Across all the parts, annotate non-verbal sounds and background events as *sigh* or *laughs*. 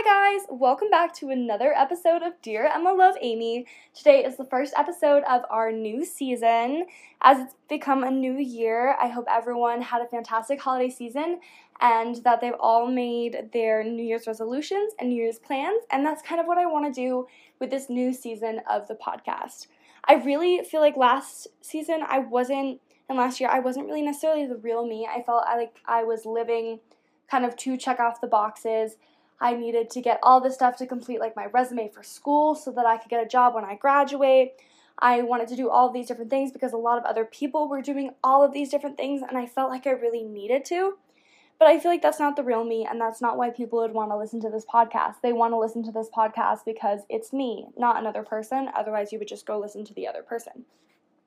Hi guys, welcome back to another episode of Dear Emma Love Amy. Today is the first episode of our new season. As it's become a new year, I hope everyone had a fantastic holiday season and that they've all made their New Year's resolutions and New Year's plans, and that's kind of what I want to do with this new season of the podcast. I really feel like last season I wasn't and last year I wasn't really necessarily the real me. I felt like I was living kind of to check off the boxes I needed to get all this stuff to complete like my resume for school so that I could get a job when I graduate. I wanted to do all of these different things because a lot of other people were doing all of these different things and I felt like I really needed to. But I feel like that's not the real me and that's not why people would want to listen to this podcast. They want to listen to this podcast because it's me, not another person. Otherwise, you would just go listen to the other person.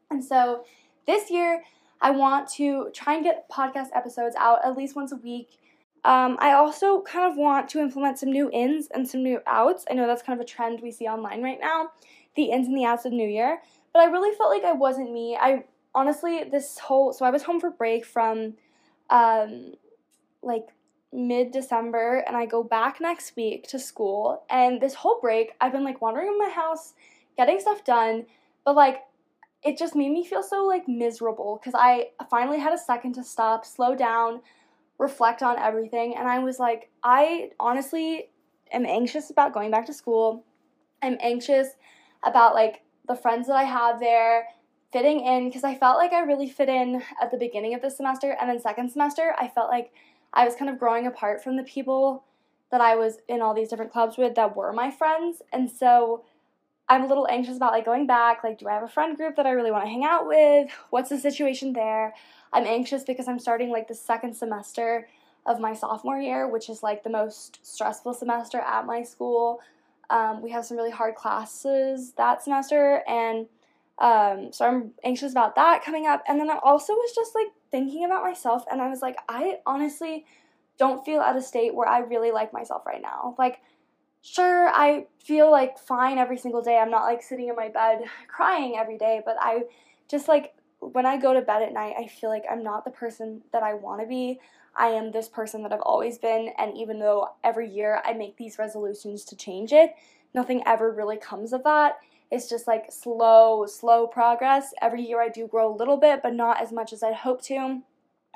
And so this year, I want to try and get podcast episodes out at least once a week um, I also kind of want to implement some new ins and some new outs. I know that's kind of a trend we see online right now the ins and the outs of New Year. But I really felt like I wasn't me. I honestly, this whole, so I was home for break from um, like mid December and I go back next week to school. And this whole break, I've been like wandering in my house, getting stuff done, but like it just made me feel so like miserable because I finally had a second to stop, slow down reflect on everything. And I was like, I honestly am anxious about going back to school. I'm anxious about like the friends that I have there, fitting in, because I felt like I really fit in at the beginning of the semester. And then, second semester, I felt like I was kind of growing apart from the people that I was in all these different clubs with that were my friends. And so, I'm a little anxious about like going back. Like, do I have a friend group that I really want to hang out with? What's the situation there? I'm anxious because I'm starting like the second semester of my sophomore year, which is like the most stressful semester at my school. Um, we have some really hard classes that semester, and um, so I'm anxious about that coming up. And then I also was just like thinking about myself, and I was like, I honestly don't feel at a state where I really like myself right now. Like, sure, I feel like fine every single day. I'm not like sitting in my bed crying every day, but I just like when I go to bed at night, I feel like I'm not the person that I want to be. I am this person that I've always been, and even though every year I make these resolutions to change it, nothing ever really comes of that. It's just like slow, slow progress. Every year I do grow a little bit, but not as much as I'd hope to,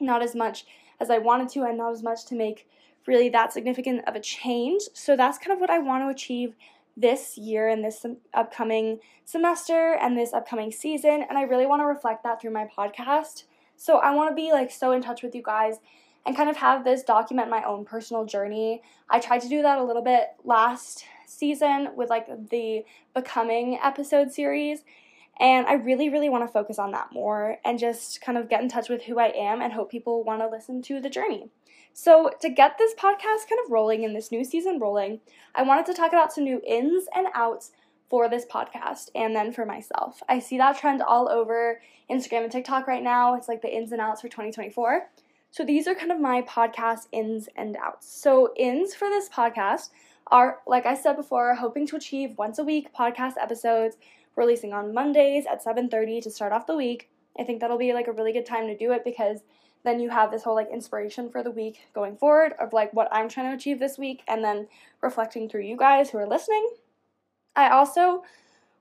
not as much as I wanted to, and not as much to make really that significant of a change. So that's kind of what I want to achieve this year and this upcoming semester and this upcoming season and I really want to reflect that through my podcast. So I want to be like so in touch with you guys and kind of have this document my own personal journey. I tried to do that a little bit last season with like the becoming episode series and I really really want to focus on that more and just kind of get in touch with who I am and hope people want to listen to the journey. So, to get this podcast kind of rolling and this new season rolling, I wanted to talk about some new ins and outs for this podcast and then for myself. I see that trend all over Instagram and TikTok right now. It's like the ins and outs for 2024. So, these are kind of my podcast ins and outs. So, ins for this podcast are, like I said before, hoping to achieve once a week podcast episodes releasing on Mondays at 7:30 to start off the week. I think that'll be like a really good time to do it because then you have this whole like inspiration for the week going forward of like what I'm trying to achieve this week and then reflecting through you guys who are listening. I also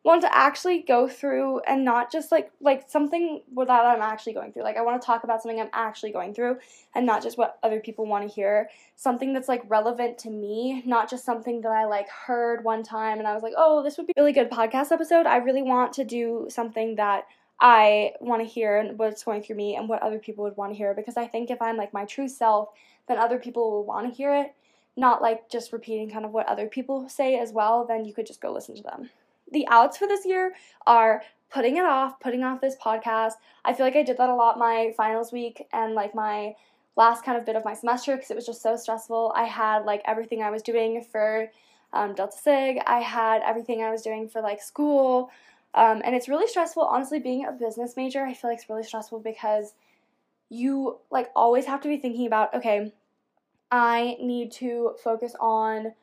want to actually go through and not just like like something that I'm actually going through. Like I want to talk about something I'm actually going through and not just what other people want to hear. Something that's like relevant to me, not just something that I like heard one time and I was like, "Oh, this would be a really good podcast episode." I really want to do something that I want to hear and what's going through me and what other people would want to hear because I think if I'm like my true self, then other people will want to hear it, not like just repeating kind of what other people say as well, then you could just go listen to them. The outs for this year are putting it off, putting off this podcast. I feel like I did that a lot my finals week and like my last kind of bit of my semester because it was just so stressful. I had like everything I was doing for um, Delta Sig, I had everything I was doing for like school. Um, and it's really stressful, honestly, being a business major. I feel like it's really stressful because you like always have to be thinking about, okay, I need to focus on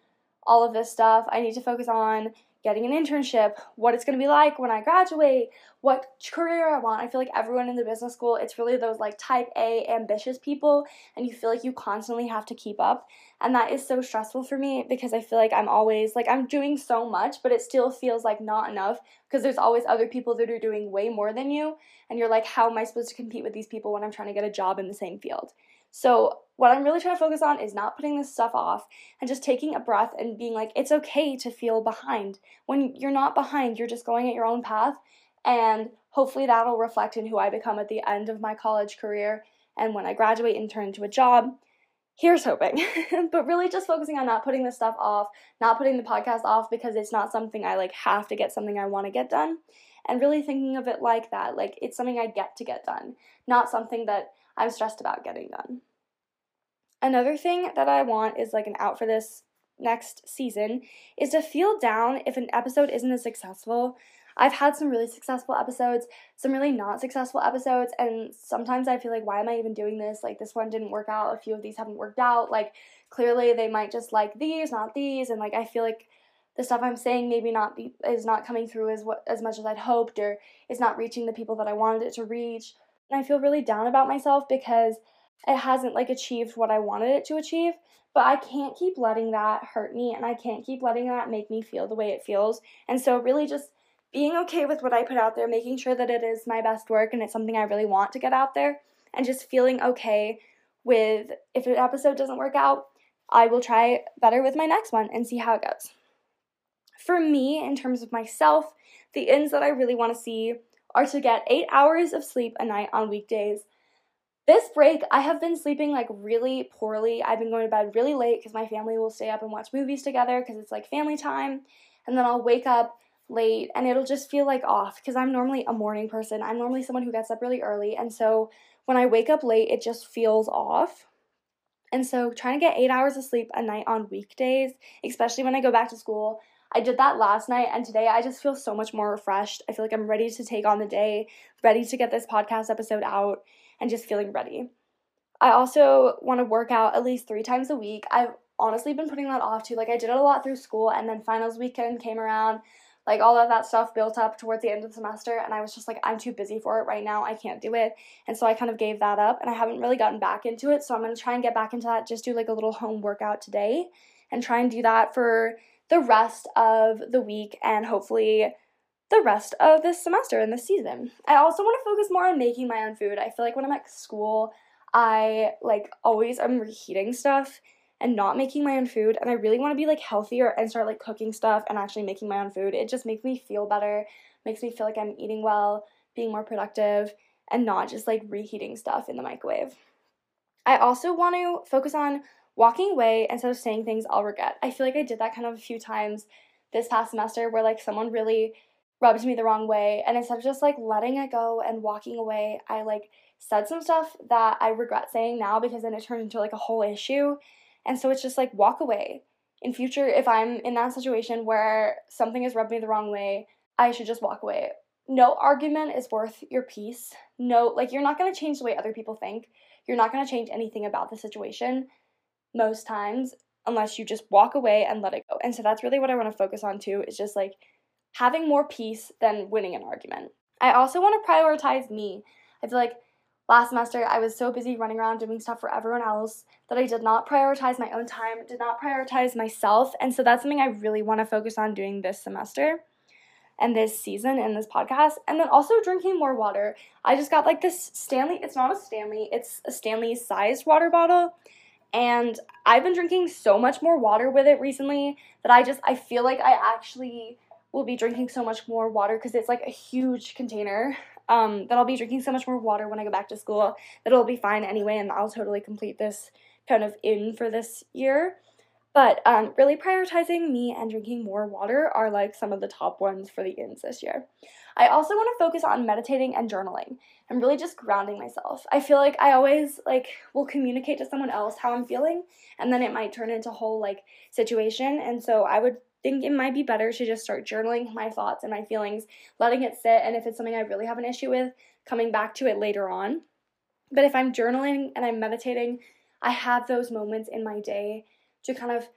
all of this stuff. I need to focus on getting an internship, what it's going to be like when I graduate, what career I want. I feel like everyone in the business school, it's really those like type A ambitious people, and you feel like you constantly have to keep up. And that is so stressful for me because I feel like I'm always like I'm doing so much, but it still feels like not enough because there's always other people that are doing way more than you. And you're like, how am I supposed to compete with these people when I'm trying to get a job in the same field? So, what I'm really trying to focus on is not putting this stuff off and just taking a breath and being like, it's okay to feel behind. When you're not behind, you're just going at your own path. And hopefully, that'll reflect in who I become at the end of my college career and when I graduate and turn into a job. Here's hoping. *laughs* but really, just focusing on not putting this stuff off, not putting the podcast off because it's not something I like have to get something I want to get done. And really thinking of it like that, like it's something I get to get done, not something that I'm stressed about getting done. Another thing that I want is like an out for this next season is to feel down if an episode isn't as successful. I've had some really successful episodes, some really not successful episodes, and sometimes I feel like, why am I even doing this? Like, this one didn't work out, a few of these haven't worked out. Like, clearly they might just like these, not these, and like, I feel like the stuff I'm saying maybe not be, is not coming through as what as much as I'd hoped, or is not reaching the people that I wanted it to reach. And I feel really down about myself because it hasn't like achieved what I wanted it to achieve. But I can't keep letting that hurt me and I can't keep letting that make me feel the way it feels. And so, really, just being okay with what I put out there, making sure that it is my best work and it's something I really want to get out there, and just feeling okay with if an episode doesn't work out, I will try better with my next one and see how it goes. For me, in terms of myself, the ends that I really want to see are to get eight hours of sleep a night on weekdays. This break, I have been sleeping like really poorly. I've been going to bed really late because my family will stay up and watch movies together because it's like family time. And then I'll wake up late and it'll just feel like off because I'm normally a morning person. I'm normally someone who gets up really early. And so when I wake up late, it just feels off. And so trying to get eight hours of sleep a night on weekdays, especially when I go back to school, I did that last night, and today I just feel so much more refreshed. I feel like I'm ready to take on the day, ready to get this podcast episode out, and just feeling ready. I also want to work out at least three times a week. I've honestly been putting that off too. Like, I did it a lot through school, and then finals weekend came around. Like, all of that stuff built up towards the end of the semester, and I was just like, I'm too busy for it right now. I can't do it. And so I kind of gave that up, and I haven't really gotten back into it. So I'm going to try and get back into that, just do like a little home workout today, and try and do that for the rest of the week and hopefully the rest of this semester and this season. I also want to focus more on making my own food. I feel like when I'm at school, I like always I'm reheating stuff and not making my own food and I really want to be like healthier and start like cooking stuff and actually making my own food. It just makes me feel better, makes me feel like I'm eating well, being more productive and not just like reheating stuff in the microwave. I also want to focus on walking away instead of saying things I'll regret. I feel like I did that kind of a few times this past semester where like someone really rubbed me the wrong way and instead of just like letting it go and walking away, I like said some stuff that I regret saying now because then it turned into like a whole issue. And so it's just like walk away. In future, if I'm in that situation where something has rubbed me the wrong way, I should just walk away. No argument is worth your peace. No, like you're not going to change the way other people think. You're not going to change anything about the situation most times unless you just walk away and let it go. And so that's really what I want to focus on too is just like having more peace than winning an argument. I also want to prioritize me. I feel like last semester I was so busy running around doing stuff for everyone else that I did not prioritize my own time, did not prioritize myself. And so that's something I really want to focus on doing this semester and this season and this podcast. And then also drinking more water. I just got like this Stanley, it's not a Stanley, it's a Stanley sized water bottle and I've been drinking so much more water with it recently that I just I feel like I actually will be drinking so much more water because it's like a huge container um, that I'll be drinking so much more water when I go back to school that it'll be fine anyway and I'll totally complete this kind of in for this year. But um, really prioritizing me and drinking more water are like some of the top ones for the ins this year. I also want to focus on meditating and journaling I'm really just grounding myself. I feel like I always like will communicate to someone else how I'm feeling and then it might turn into a whole like situation and so I would think it might be better to just start journaling my thoughts and my feelings, letting it sit and if it's something I really have an issue with, coming back to it later on. But if I'm journaling and I'm meditating, I have those moments in my day to kind of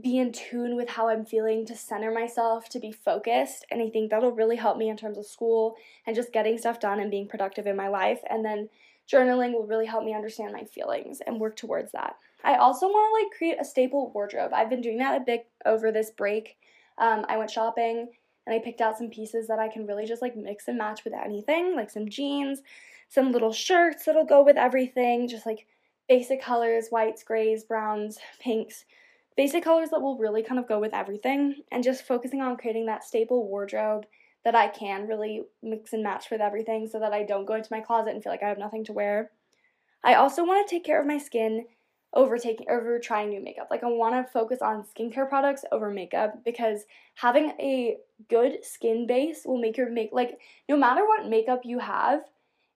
be in tune with how I'm feeling, to center myself, to be focused. And I think that'll really help me in terms of school and just getting stuff done and being productive in my life. And then journaling will really help me understand my feelings and work towards that. I also want to like create a staple wardrobe. I've been doing that a bit over this break. Um, I went shopping and I picked out some pieces that I can really just like mix and match with anything, like some jeans, some little shirts that'll go with everything, just like basic colors, whites, grays, browns, pinks, basic colors that will really kind of go with everything, and just focusing on creating that staple wardrobe that I can really mix and match with everything so that I don't go into my closet and feel like I have nothing to wear. I also want to take care of my skin over taking over trying new makeup. Like I want to focus on skincare products over makeup because having a good skin base will make your make like no matter what makeup you have,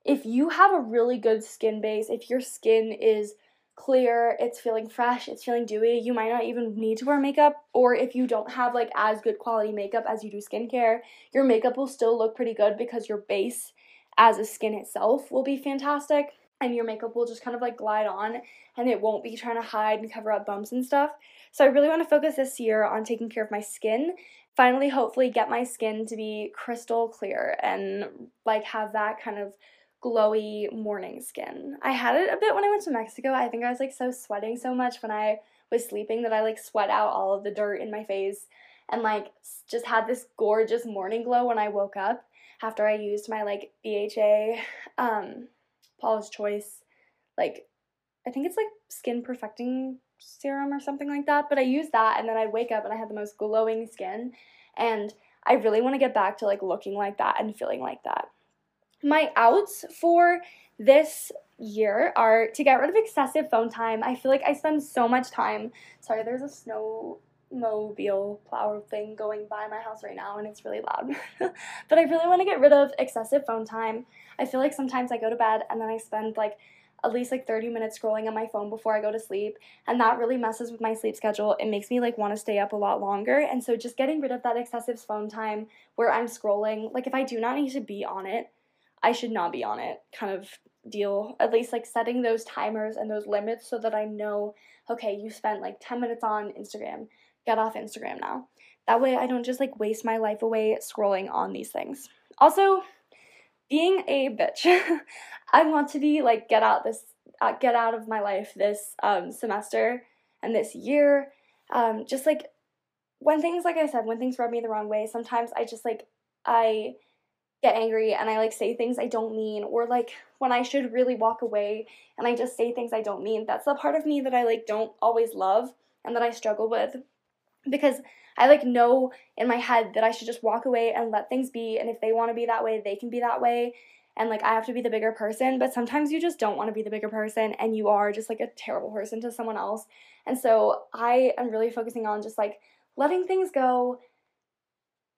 if you have a really good skin base, if your skin is clear, it's feeling fresh, it's feeling dewy, you might not even need to wear makeup. Or if you don't have like as good quality makeup as you do skincare, your makeup will still look pretty good because your base as a skin itself will be fantastic and your makeup will just kind of like glide on and it won't be trying to hide and cover up bumps and stuff. So I really want to focus this year on taking care of my skin. Finally, hopefully, get my skin to be crystal clear and like have that kind of glowy morning skin. I had it a bit when I went to Mexico. I think I was like so sweating so much when I was sleeping that I like sweat out all of the dirt in my face and like just had this gorgeous morning glow when I woke up after I used my like BHA um Paula's Choice like I think it's like skin perfecting serum or something like that, but I used that and then I'd wake up and I had the most glowing skin and I really want to get back to like looking like that and feeling like that. My outs for this year are to get rid of excessive phone time. I feel like I spend so much time. Sorry, there's a snowmobile plow thing going by my house right now and it's really loud. *laughs* but I really want to get rid of excessive phone time. I feel like sometimes I go to bed and then I spend like at least like 30 minutes scrolling on my phone before I go to sleep, and that really messes with my sleep schedule. It makes me like want to stay up a lot longer. And so just getting rid of that excessive phone time where I'm scrolling, like if I do not need to be on it, I should not be on it kind of deal. At least like setting those timers and those limits so that I know, okay, you spent like 10 minutes on Instagram. Get off Instagram now. That way I don't just like waste my life away scrolling on these things. Also, being a bitch. *laughs* I want to be like get out this uh, get out of my life this um, semester and this year. Um, just like when things like I said, when things rub me the wrong way, sometimes I just like I get angry and I like say things I don't mean or like when I should really walk away and I just say things I don't mean. That's the part of me that I like don't always love and that I struggle with because I like know in my head that I should just walk away and let things be and if they want to be that way, they can be that way and like I have to be the bigger person, but sometimes you just don't want to be the bigger person and you are just like a terrible person to someone else. And so I am really focusing on just like letting things go,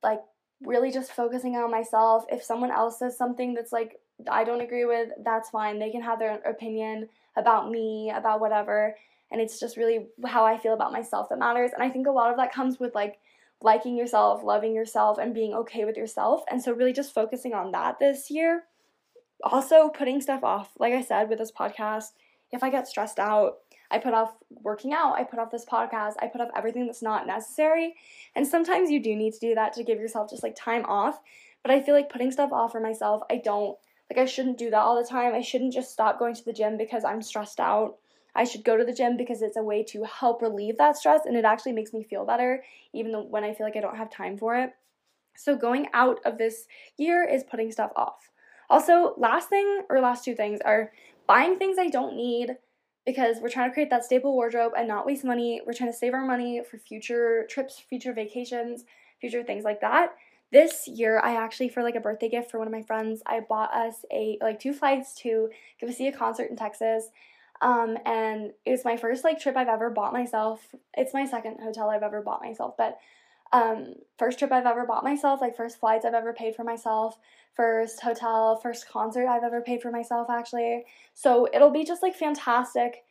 like really just focusing on myself. If someone else says something that's like I don't agree with, that's fine. They can have their opinion about me, about whatever and it's just really how I feel about myself that matters. And I think a lot of that comes with like liking yourself, loving yourself, and being okay with yourself. And so, really, just focusing on that this year. Also, putting stuff off. Like I said with this podcast, if I get stressed out, I put off working out, I put off this podcast, I put off everything that's not necessary. And sometimes you do need to do that to give yourself just like time off. But I feel like putting stuff off for myself, I don't like I shouldn't do that all the time. I shouldn't just stop going to the gym because I'm stressed out. I should go to the gym because it's a way to help relieve that stress and it actually makes me feel better, even though when I feel like I don't have time for it. So, going out of this year is putting stuff off. Also, last thing or last two things are buying things I don't need because we're trying to create that staple wardrobe and not waste money. We're trying to save our money for future trips, future vacations, future things like that. This year, I actually, for like a birthday gift for one of my friends, I bought us a like two flights to go see a concert in Texas. Um, and it was my first like trip I've ever bought myself. It's my second hotel I've ever bought myself, but um, first trip I've ever bought myself, like first flights I've ever paid for myself, first hotel, first concert I've ever paid for myself actually. So it'll be just like fantastic.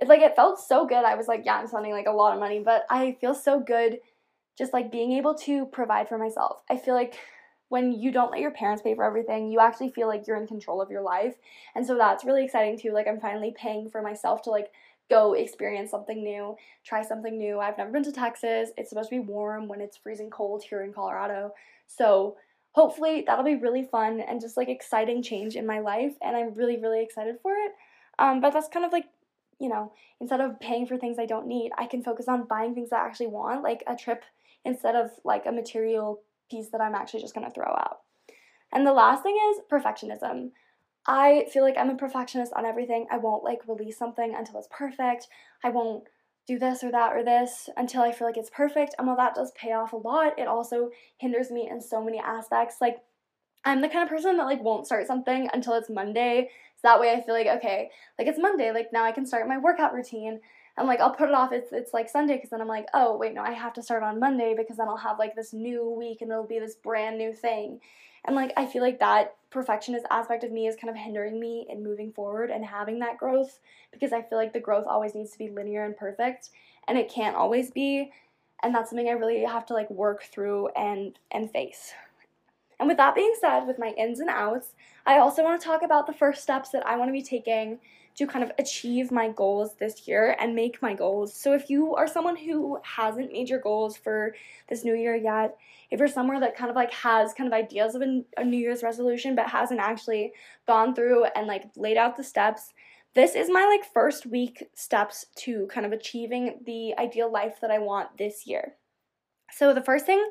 It, like it felt so good. I was like, yeah, I'm spending like a lot of money, but I feel so good just like being able to provide for myself. I feel like when you don't let your parents pay for everything, you actually feel like you're in control of your life. And so that's really exciting too. Like I'm finally paying for myself to like go experience something new, try something new. I've never been to Texas. It's supposed to be warm when it's freezing cold here in Colorado. So hopefully that'll be really fun and just like exciting change in my life. And I'm really, really excited for it. Um, but that's kind of like, you know, instead of paying for things I don't need, I can focus on buying things I actually want, like a trip instead of like a material piece that I'm actually just gonna throw out. And the last thing is perfectionism. I feel like I'm a perfectionist on everything. I won't like release something until it's perfect. I won't do this or that or this until I feel like it's perfect. And while that does pay off a lot, it also hinders me in so many aspects. Like, I'm the kind of person that like won't start something until it's Monday. So that way I feel like, okay, like it's Monday, like now I can start my workout routine. And like I'll put it off, it's, it's like Sunday because then I'm like, oh, wait, no, I have to start on Monday because then I'll have like this new week and it'll be this brand new thing. And like I feel like that perfectionist aspect of me is kind of hindering me in moving forward and having that growth because I feel like the growth always needs to be linear and perfect and it can't always be. And that's something I really have to like work through and and face. And with that being said, with my ins and outs, I also want to talk about the first steps that I want to be taking to kind of achieve my goals this year and make my goals. So if you are someone who hasn't made your goals for this new year yet, if you're somewhere that kind of like has kind of ideas of a, a New Year's resolution but hasn't actually gone through and like laid out the steps, this is my like first week steps to kind of achieving the ideal life that I want this year. So the first thing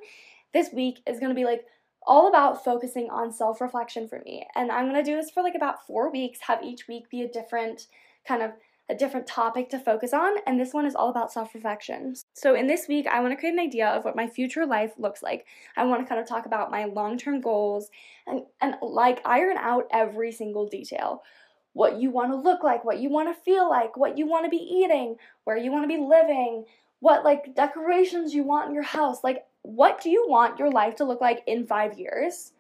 this week is going to be like all about focusing on self reflection for me. And I'm going to do this for like about four weeks, have each week be a different kind of a different topic to focus on, and this one is all about self reflection. So, in this week, I want to create an idea of what my future life looks like. I want to kind of talk about my long term goals and, and like iron out every single detail. What you want to look like, what you want to feel like, what you want to be eating, where you want to be living, what like decorations you want in your house. Like, what do you want your life to look like in five years?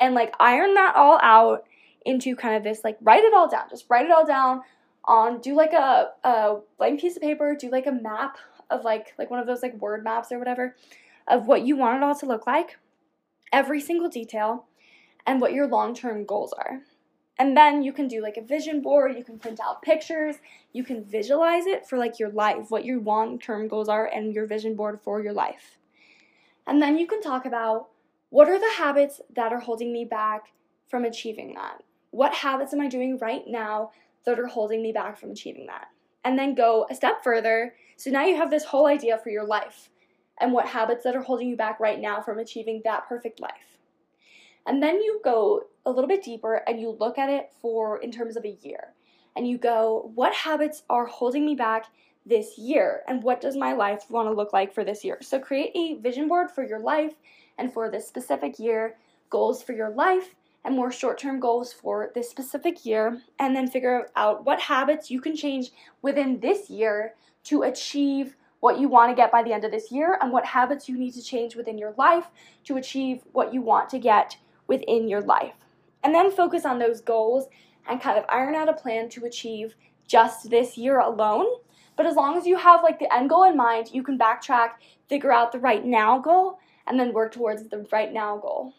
And like iron that all out into kind of this like write it all down. Just write it all down on do like a, a blank piece of paper, do like a map of like like one of those like word maps or whatever of what you want it all to look like, every single detail, and what your long-term goals are. And then you can do like a vision board, you can print out pictures, you can visualize it for like your life, what your long-term goals are and your vision board for your life. And then you can talk about what are the habits that are holding me back from achieving that? What habits am I doing right now that are holding me back from achieving that? And then go a step further. So now you have this whole idea for your life and what habits that are holding you back right now from achieving that perfect life. And then you go a little bit deeper and you look at it for in terms of a year. And you go, what habits are holding me back this year and what does my life want to look like for this year. So create a vision board for your life and for this specific year, goals for your life and more short-term goals for this specific year and then figure out what habits you can change within this year to achieve what you want to get by the end of this year and what habits you need to change within your life to achieve what you want to get within your life. And then focus on those goals and kind of iron out a plan to achieve just this year alone but as long as you have like the end goal in mind, you can backtrack, figure out the right now goal, and then work towards the right now goal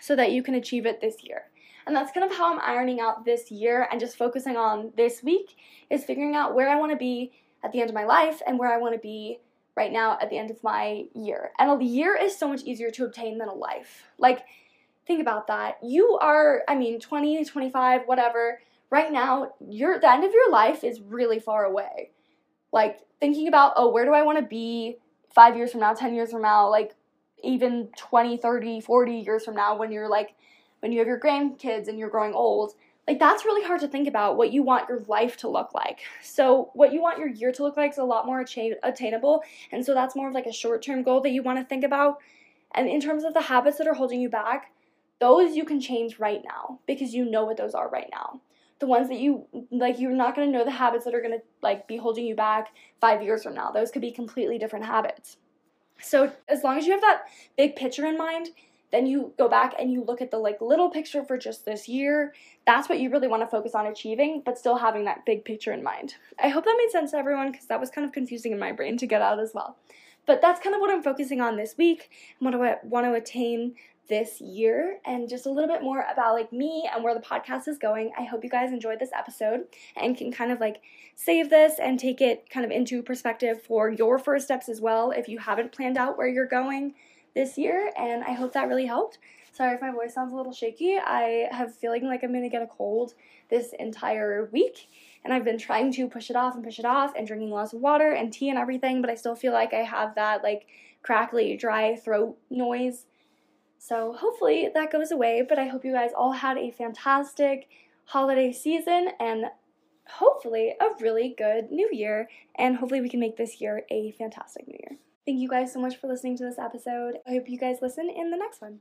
so that you can achieve it this year. And that's kind of how I'm ironing out this year and just focusing on this week is figuring out where I want to be at the end of my life and where I want to be right now at the end of my year. And a year is so much easier to obtain than a life. Like, think about that. You are, I mean, 20, 25, whatever. Right now, your the end of your life is really far away like thinking about oh where do i want to be five years from now ten years from now like even 20 30 40 years from now when you're like when you have your grandkids and you're growing old like that's really hard to think about what you want your life to look like. So what you want your year to look like is a lot more attainable and so that's more of like a short-term goal that you want to think about. And in terms of the habits that are holding you back those you can change right now because you know what those are right now the ones that you like you're not going to know the habits that are going to like be holding you back 5 years from now. Those could be completely different habits. So as long as you have that big picture in mind, then you go back and you look at the like little picture for just this year. That's what you really want to focus on achieving, but still having that big picture in mind. I hope that made sense to everyone because that was kind of confusing in my brain to get out as well. But that's kind of what I'm focusing on this week and what I want to attain this year and just a little bit more about like me and where the podcast is going. I hope you guys enjoyed this episode and can kind of like save this and take it kind of into perspective for your first steps as well if you haven't planned out where you're going this year and I hope that really helped. Sorry if my voice sounds a little shaky. I have feeling like I'm going to get a cold this entire week and I've been trying to push it off and push it off and drinking lots of water and tea and everything, but I still feel like I have that like crackly, dry throat noise. So hopefully that goes away, but I hope you guys all had a fantastic holiday season and hopefully a really good new year, and hopefully we can make this year a fantastic new year. Thank you guys so much for listening to this episode. I hope you guys listen in the next one.